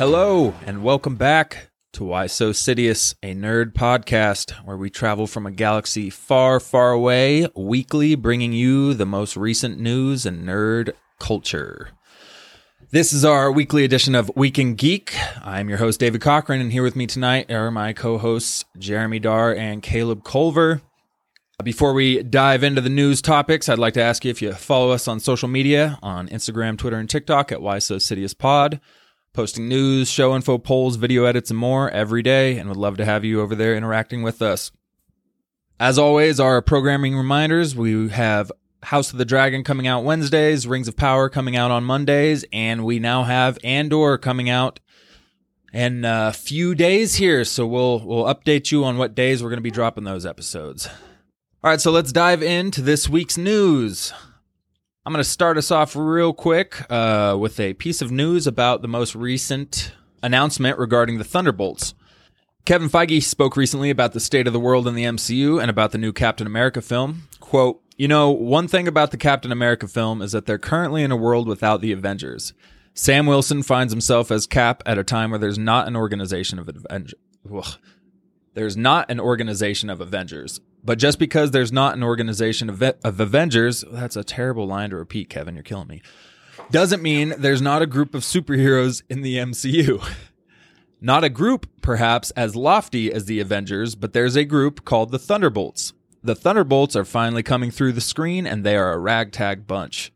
Hello, and welcome back to Why So Sidious, a nerd podcast where we travel from a galaxy far, far away, weekly bringing you the most recent news and nerd culture. This is our weekly edition of Week in Geek. I'm your host, David Cochran, and here with me tonight are my co hosts, Jeremy Dar and Caleb Culver. Before we dive into the news topics, I'd like to ask you if you follow us on social media on Instagram, Twitter, and TikTok at Why So Sidious Pod posting news, show info, polls, video edits, and more every day, and would love to have you over there interacting with us. As always, our programming reminders we have House of the Dragon coming out Wednesdays, Rings of Power coming out on Mondays, and we now have Andor coming out in a few days here. So we'll we'll update you on what days we're going to be dropping those episodes. All right, so let's dive into this week's news. I'm going to start us off real quick uh, with a piece of news about the most recent announcement regarding the Thunderbolts. Kevin Feige spoke recently about the state of the world in the MCU and about the new Captain America film. Quote, You know, one thing about the Captain America film is that they're currently in a world without the Avengers. Sam Wilson finds himself as Cap at a time where there's not an organization of Avengers. There's not an organization of Avengers. But just because there's not an organization of, of Avengers, that's a terrible line to repeat, Kevin. You're killing me. Doesn't mean there's not a group of superheroes in the MCU. Not a group, perhaps, as lofty as the Avengers, but there's a group called the Thunderbolts. The Thunderbolts are finally coming through the screen, and they are a ragtag bunch.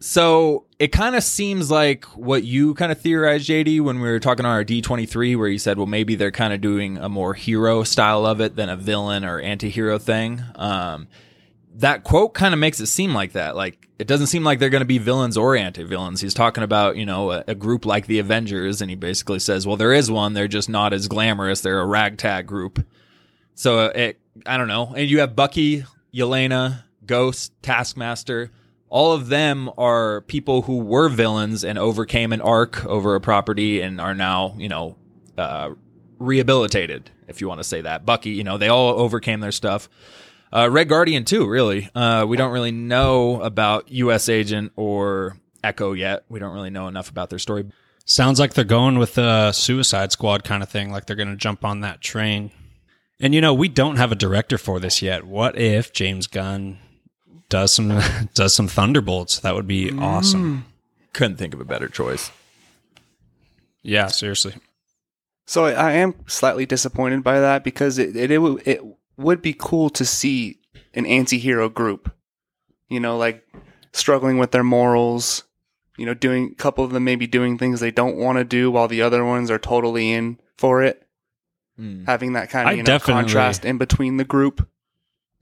So it kind of seems like what you kind of theorized, JD, when we were talking on our D23, where you said, well, maybe they're kind of doing a more hero style of it than a villain or anti hero thing. Um, that quote kind of makes it seem like that. Like, it doesn't seem like they're going to be villains or anti villains. He's talking about, you know, a, a, group like the Avengers, and he basically says, well, there is one. They're just not as glamorous. They're a ragtag group. So it, I don't know. And you have Bucky, Yelena, Ghost, Taskmaster all of them are people who were villains and overcame an arc over a property and are now, you know, uh, rehabilitated, if you want to say that. Bucky, you know, they all overcame their stuff. Uh, Red Guardian too, really. Uh, we don't really know about U.S. Agent or Echo yet. We don't really know enough about their story. Sounds like they're going with the Suicide Squad kind of thing, like they're going to jump on that train. And you know, we don't have a director for this yet. What if James Gunn does some does some thunderbolts. That would be mm. awesome. Couldn't think of a better choice. Yeah, seriously. So I am slightly disappointed by that because it it, it, it would be cool to see an anti-hero group, you know, like struggling with their morals, you know, doing a couple of them maybe doing things they don't want to do while the other ones are totally in for it. Mm. Having that kind of you know, contrast in between the group.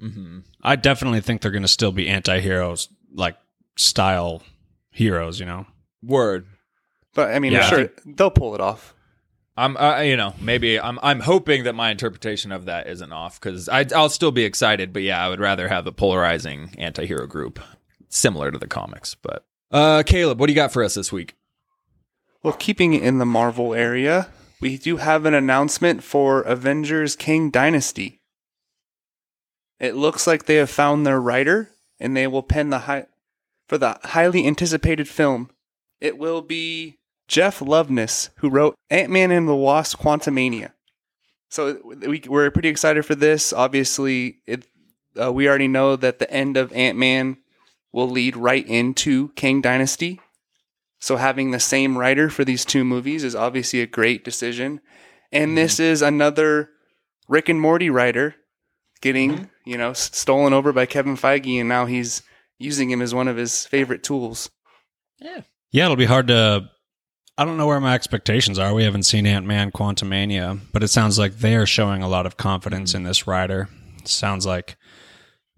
Mm-hmm. I definitely think they're going to still be anti-heroes, like style heroes. You know, word. But I mean, yeah. I'm sure they'll pull it off. I'm, uh, you know, maybe I'm, I'm hoping that my interpretation of that isn't off because I'll still be excited. But yeah, I would rather have a polarizing anti-hero group similar to the comics. But uh, Caleb, what do you got for us this week? Well, keeping in the Marvel area, we do have an announcement for Avengers Kang Dynasty. It looks like they have found their writer, and they will pen the high for the highly anticipated film. It will be Jeff Loveness, who wrote Ant Man and the Wasp: Quantumania. So we, we're pretty excited for this. Obviously, it, uh, we already know that the end of Ant Man will lead right into Kang Dynasty. So having the same writer for these two movies is obviously a great decision. And mm-hmm. this is another Rick and Morty writer getting mm-hmm. You know stolen over by Kevin Feige, and now he's using him as one of his favorite tools. Yeah, yeah, it'll be hard to. I don't know where my expectations are. We haven't seen Ant Man Quantumania, but it sounds like they are showing a lot of confidence mm-hmm. in this writer. sounds like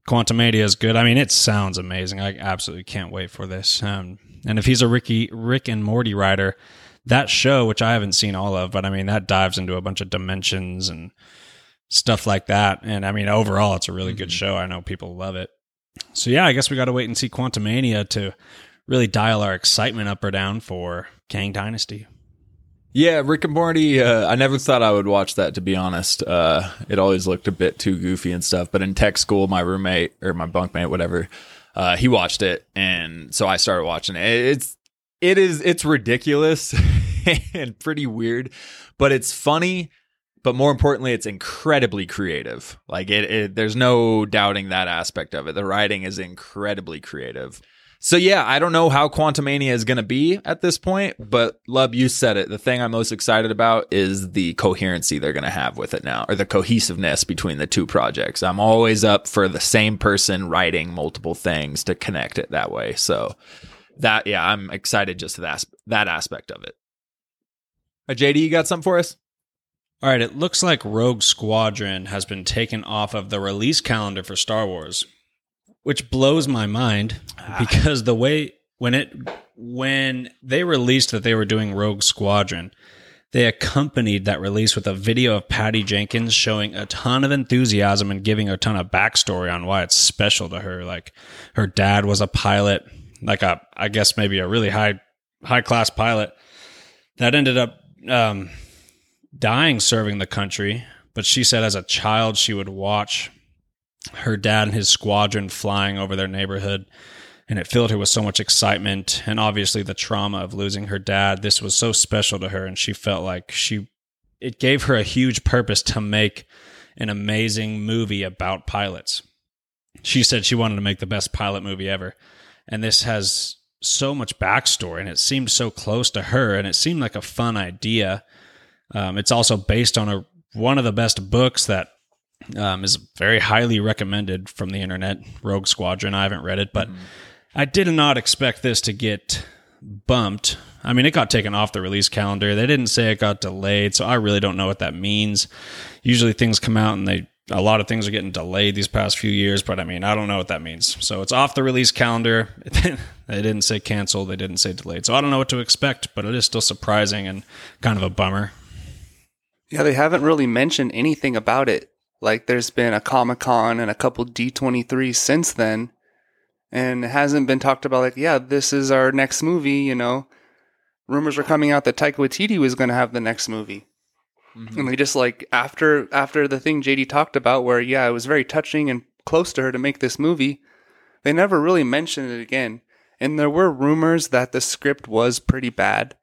Quantumania is good. I mean, it sounds amazing. I absolutely can't wait for this. Um, and if he's a Ricky Rick and Morty writer, that show, which I haven't seen all of, but I mean that dives into a bunch of dimensions and stuff like that. And I mean, overall, it's a really mm-hmm. good show. I know people love it. So yeah, I guess we got to wait and see Quantumania to really dial our excitement up or down for Kang Dynasty. Yeah, Rick and Morty. Uh, I never thought I would watch that. To be honest, uh, it always looked a bit too goofy and stuff. But in tech school, my roommate or my bunkmate, whatever, uh, he watched it, and so I started watching it. It's it is it's ridiculous. and pretty weird, but it's funny. But more importantly, it's incredibly creative. Like it, it, there's no doubting that aspect of it. The writing is incredibly creative. So yeah, I don't know how Quantumania is going to be at this point, but Lub, you said it. The thing I'm most excited about is the coherency they're going to have with it now, or the cohesiveness between the two projects. I'm always up for the same person writing multiple things to connect it that way. So that yeah, I'm excited just that that aspect of it. Uh, JD, you got something for us? All right, it looks like Rogue Squadron has been taken off of the release calendar for Star Wars, which blows my mind because the way when it when they released that they were doing Rogue Squadron, they accompanied that release with a video of Patty Jenkins showing a ton of enthusiasm and giving a ton of backstory on why it's special to her. Like her dad was a pilot, like a I guess maybe a really high high class pilot that ended up um, dying serving the country. But she said as a child she would watch her dad and his squadron flying over their neighborhood and it filled her with so much excitement and obviously the trauma of losing her dad this was so special to her and she felt like she it gave her a huge purpose to make an amazing movie about pilots she said she wanted to make the best pilot movie ever and this has so much backstory and it seemed so close to her and it seemed like a fun idea um, it's also based on a one of the best books that um, is very highly recommended from the internet. Rogue Squadron. I haven't read it, but mm-hmm. I did not expect this to get bumped. I mean, it got taken off the release calendar. They didn't say it got delayed, so I really don't know what that means. Usually, things come out and they a lot of things are getting delayed these past few years, but I mean, I don't know what that means. So it's off the release calendar. they didn't say canceled. They didn't say delayed. So I don't know what to expect, but it is still surprising and kind of a bummer. Yeah, they haven't really mentioned anything about it. Like there's been a Comic Con and a couple D23 since then, and it hasn't been talked about like, yeah, this is our next movie, you know. Rumors were coming out that Taika Waititi was going to have the next movie. Mm-hmm. And they just like after after the thing JD talked about where yeah, it was very touching and close to her to make this movie, they never really mentioned it again. And there were rumors that the script was pretty bad.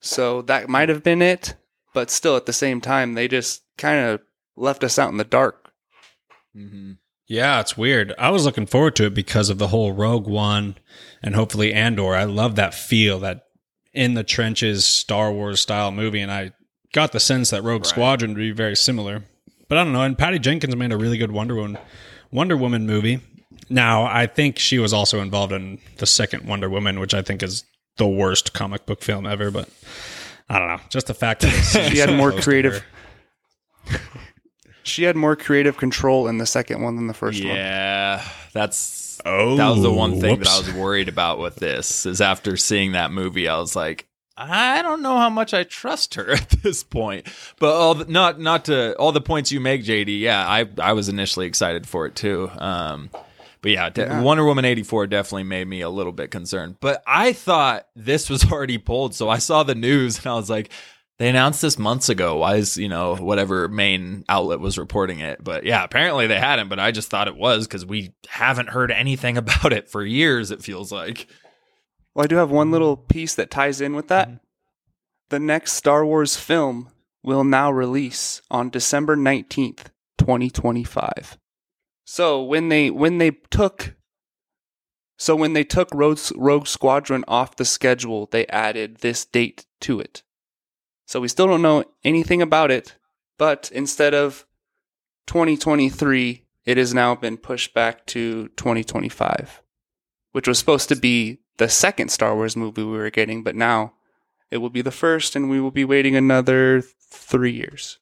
So that might have been it, but still at the same time they just kind of left us out in the dark. Mm-hmm. Yeah, it's weird. I was looking forward to it because of the whole Rogue One and hopefully Andor. I love that feel, that in the trenches Star Wars style movie, and I got the sense that Rogue right. Squadron would be very similar. But I don't know. And Patty Jenkins made a really good Wonder Woman Wonder Woman movie. Now, I think she was also involved in the second Wonder Woman, which I think is the worst comic book film ever. But I don't know. Just the fact that she had more creative. she had more creative control in the second one than the first yeah, one. Yeah, that's oh, that was the one thing whoops. that I was worried about with this. Is after seeing that movie, I was like, I don't know how much I trust her at this point. But all the, not not to all the points you make, JD. Yeah, I I was initially excited for it too. Um, but yeah, de- yeah, Wonder Woman 84 definitely made me a little bit concerned. But I thought this was already pulled. So I saw the news and I was like, they announced this months ago. Why is, you know, whatever main outlet was reporting it? But yeah, apparently they hadn't, but I just thought it was because we haven't heard anything about it for years, it feels like. Well, I do have one little piece that ties in with that. Mm-hmm. The next Star Wars film will now release on December 19th, 2025. So when they when they took so when they took Rogue, Rogue Squadron off the schedule, they added this date to it. So we still don't know anything about it, but instead of 2023, it has now been pushed back to 2025, which was supposed to be the second Star Wars movie we were getting, but now it will be the first, and we will be waiting another three years.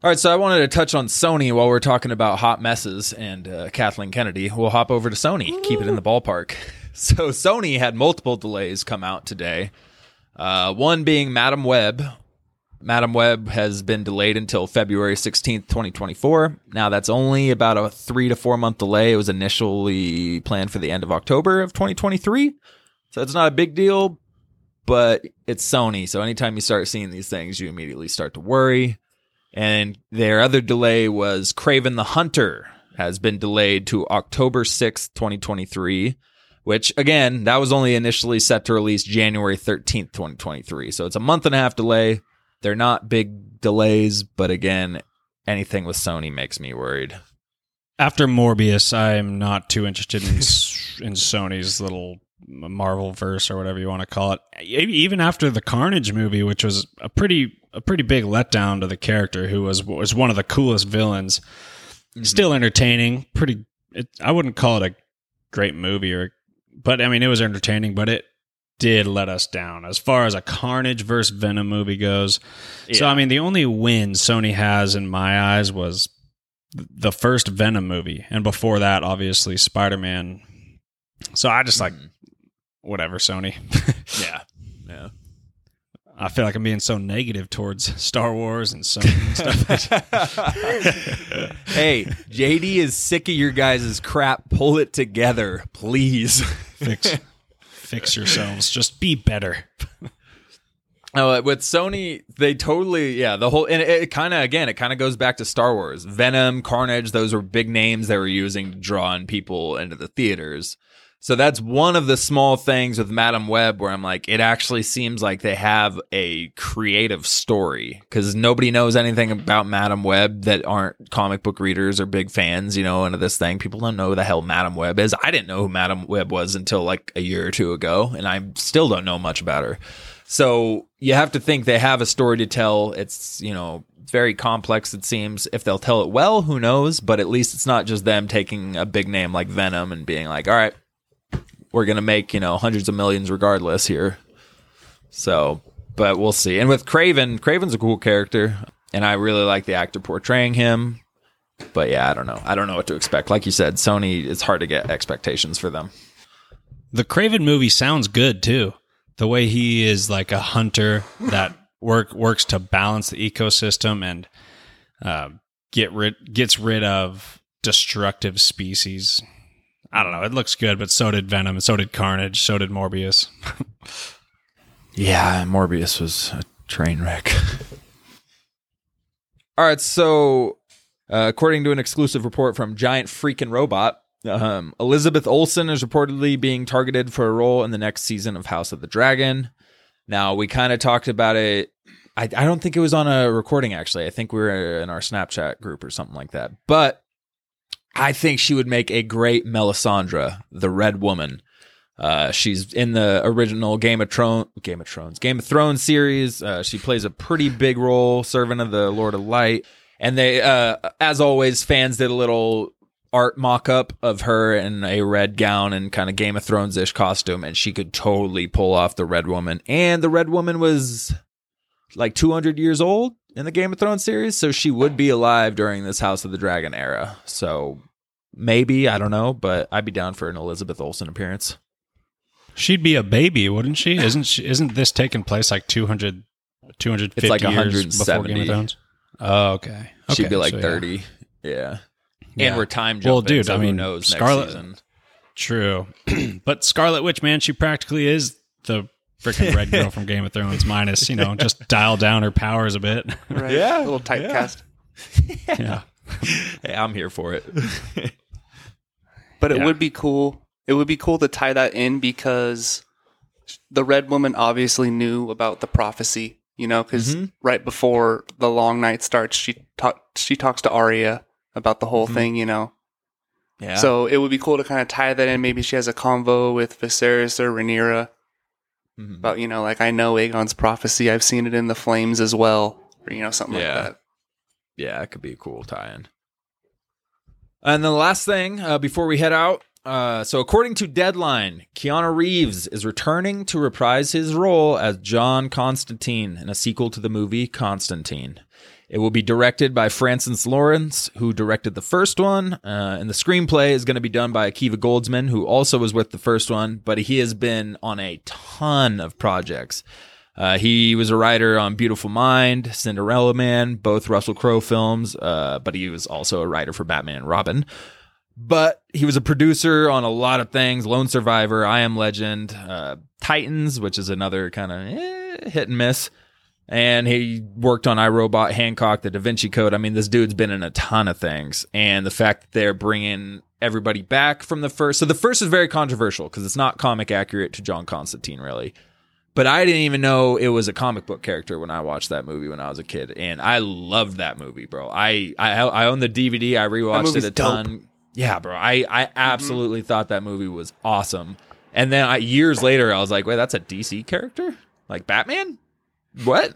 All right, so I wanted to touch on Sony while we're talking about hot messes and uh, Kathleen Kennedy. We'll hop over to Sony, keep it in the ballpark. So Sony had multiple delays come out today. Uh, one being Madame Web. Madame Web has been delayed until February 16th, 2024. Now that's only about a three to four month delay. It was initially planned for the end of October of 2023. So it's not a big deal, but it's Sony. So anytime you start seeing these things, you immediately start to worry. And their other delay was Kraven the Hunter has been delayed to October 6th, 2023, which again, that was only initially set to release January 13th, 2023. So it's a month and a half delay. They're not big delays, but again, anything with Sony makes me worried. After Morbius, I'm not too interested in in Sony's little Marvel verse or whatever you want to call it. Even after the Carnage movie, which was a pretty a pretty big letdown to the character, who was was one of the coolest villains. Mm-hmm. Still entertaining. Pretty. It, I wouldn't call it a great movie, or but I mean it was entertaining. But it did let us down as far as a Carnage versus Venom movie goes. Yeah. So I mean the only win Sony has in my eyes was the first Venom movie, and before that, obviously Spider Man. So I just like mm-hmm whatever, Sony. yeah. Yeah. I feel like I'm being so negative towards Star Wars and Sony stuff. hey, JD is sick of your guys' crap. Pull it together, please. fix, fix yourselves. Just be better. Oh, uh, with Sony, they totally, yeah, the whole, and it, it kind of, again, it kind of goes back to Star Wars. Venom, Carnage, those were big names they were using to draw in people into the theaters. So that's one of the small things with Madame Web where I'm like, it actually seems like they have a creative story because nobody knows anything about Madame Web that aren't comic book readers or big fans, you know, into this thing. People don't know who the hell Madame Web is. I didn't know who Madame Web was until like a year or two ago, and I still don't know much about her. So you have to think they have a story to tell. It's, you know, very complex, it seems. If they'll tell it well, who knows? But at least it's not just them taking a big name like Venom and being like, all right, we're going to make, you know, hundreds of millions regardless here. So, but we'll see. And with Kraven, Kraven's a cool character, and I really like the actor portraying him. But yeah, I don't know. I don't know what to expect. Like you said, Sony, it's hard to get expectations for them. The Kraven movie sounds good too. The way he is like a hunter that work works to balance the ecosystem and uh, get rid gets rid of destructive species. I don't know. It looks good, but so did Venom, so did Carnage, so did Morbius. yeah, Morbius was a train wreck. All right, so uh, according to an exclusive report from Giant Freaking Robot, um, Elizabeth Olsen is reportedly being targeted for a role in the next season of House of the Dragon. Now, we kind of talked about it. I, I don't think it was on a recording, actually. I think we were in our Snapchat group or something like that. But I think she would make a great Melisandre, the Red Woman. Uh, she's in the original Game of Thrones, Game of Thrones, Game of Thrones series. Uh, she plays a pretty big role, servant of the Lord of Light. And they, uh, as always, fans did a little art mock up of her in a red gown and kind of Game of Thrones ish costume, and she could totally pull off the Red Woman. And the Red Woman was like 200 years old in the Game of Thrones series, so she would be alive during this House of the Dragon era. So Maybe I don't know, but I'd be down for an Elizabeth Olsen appearance. She'd be a baby, wouldn't she? Isn't she, isn't this taking place like 200, 250 it's like years before Game of Thrones? Oh, okay. okay. She'd be like so, 30. Yeah. yeah. yeah. And we're time jumping. Well, dude, so I mean, knows Scarlet. True. but Scarlet Witch, man, she practically is the freaking red girl from Game of Thrones, minus, you know, just dial down her powers a bit. Right. Yeah. A little typecast. Yeah. yeah. hey, I'm here for it. But it yeah. would be cool. It would be cool to tie that in because the Red Woman obviously knew about the prophecy, you know, because mm-hmm. right before the long night starts, she talk, she talks to Arya about the whole mm-hmm. thing, you know. Yeah. So it would be cool to kind of tie that in. Maybe she has a convo with Viserys or Rhaenyra mm-hmm. about, you know, like I know Aegon's prophecy. I've seen it in the flames as well, or you know, something yeah. like that. Yeah, it could be a cool tie-in. And then the last thing uh, before we head out. Uh, so, according to Deadline, Keanu Reeves is returning to reprise his role as John Constantine in a sequel to the movie Constantine. It will be directed by Francis Lawrence, who directed the first one, uh, and the screenplay is going to be done by Akiva Goldsman, who also was with the first one, but he has been on a ton of projects. Uh, he was a writer on Beautiful Mind, Cinderella Man, both Russell Crowe films, uh, but he was also a writer for Batman and Robin. But he was a producer on a lot of things Lone Survivor, I Am Legend, uh, Titans, which is another kind of eh, hit and miss. And he worked on iRobot, Hancock, The Da Vinci Code. I mean, this dude's been in a ton of things. And the fact that they're bringing everybody back from the first. So the first is very controversial because it's not comic accurate to John Constantine, really. But I didn't even know it was a comic book character when I watched that movie when I was a kid, and I loved that movie, bro. I I, I own the DVD. I rewatched it a ton. Yeah, bro. I I absolutely thought that movie was awesome. And then I, years later, I was like, wait, that's a DC character, like Batman. What?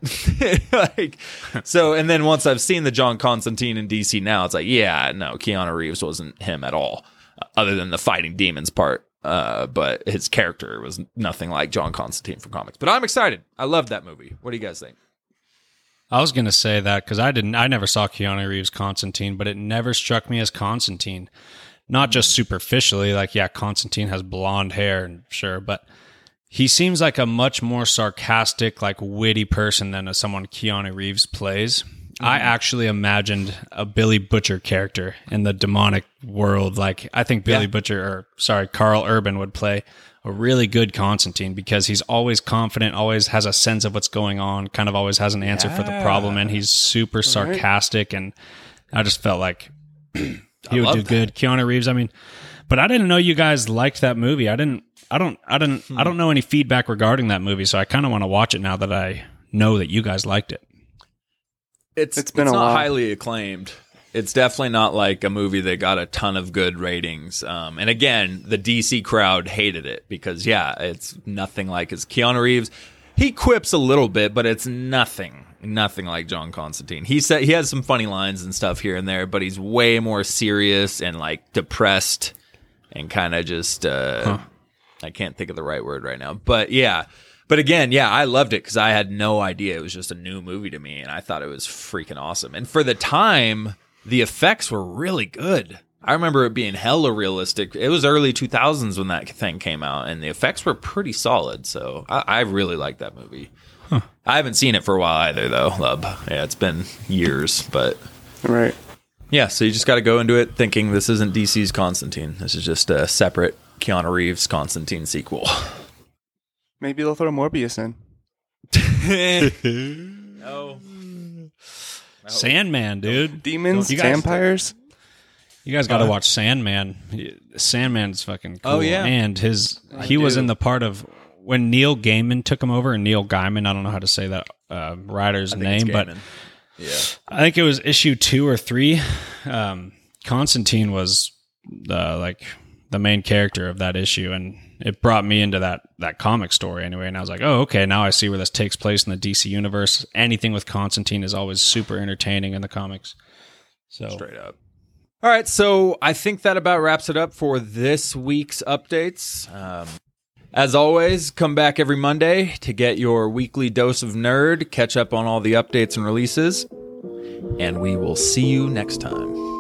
like, so, and then once I've seen the John Constantine in DC now, it's like, yeah, no, Keanu Reeves wasn't him at all, uh, other than the fighting demons part. Uh, but his character was nothing like John Constantine from comics. But I'm excited. I love that movie. What do you guys think? I was to say that because I didn't, I never saw Keanu Reeves Constantine, but it never struck me as Constantine. Not just superficially, like, yeah, Constantine has blonde hair, and sure, but he seems like a much more sarcastic, like witty person than a, someone Keanu Reeves plays. I actually imagined a Billy Butcher character in the demonic world. Like, I think Billy Yeah. Butcher, or sorry, Karl Urban would play a really good Constantine because he's always confident, always has a sense of what's going on, kind of always has an answer for the problem, and he's super sarcastic. And I just felt like he would do that. good. Keanu Reeves, I mean, but I didn't know you guys liked that movie. I didn't. I don't. I didn't. Hmm. I don't know any feedback regarding that movie, so I kind of want to watch it now that I know that you guys liked it. It's It's been a not while. highly acclaimed. It's definitely not like a movie that got a ton of good ratings. Um, and again, the DC crowd hated it because yeah, it's nothing like his Keanu Reeves. He quips a little bit, but it's nothing, nothing like John Constantine. He said he has some funny lines and stuff here and there, but he's way more serious and like depressed and kind of just uh, I can't think of the right word right now. But yeah. But again, yeah, I loved it because I had no idea it was just a new movie to me, and I thought it was freaking awesome. And for the time, the effects were really good. I remember it being hella realistic. It was early 2000s when that thing came out, and the effects were pretty solid. So I, I really liked that movie. I haven't seen it for a while either, though, Lub. Yeah, it's been years, but Right. yeah. So you just got to go into it thinking this isn't DC's Constantine. This is just a separate Keanu Reeves Constantine sequel. Maybe they'll throw Morbius in. no. Sandman, dude. Demons, You guys- vampires. You guys got to watch Sandman. Sandman's fucking cool. Oh, yeah. and his he was do. in the part of when Neil Gaiman took him over, and Neil Gaiman. I don't know how to say that uh, writer's name, but yeah. I think it was issue two or three. Um, Constantine was the like the main character of that issue, and it brought me into that that comic story anyway. And I was like, oh, okay, now I see where this takes place in the DC universe. Anything with Constantine is always super entertaining in the comics. So straight up. All right, so I think that about wraps it up for this week's updates. Um, as always, come back every Monday to get your weekly dose of nerd, catch up on all the updates and releases, and we will see you next time.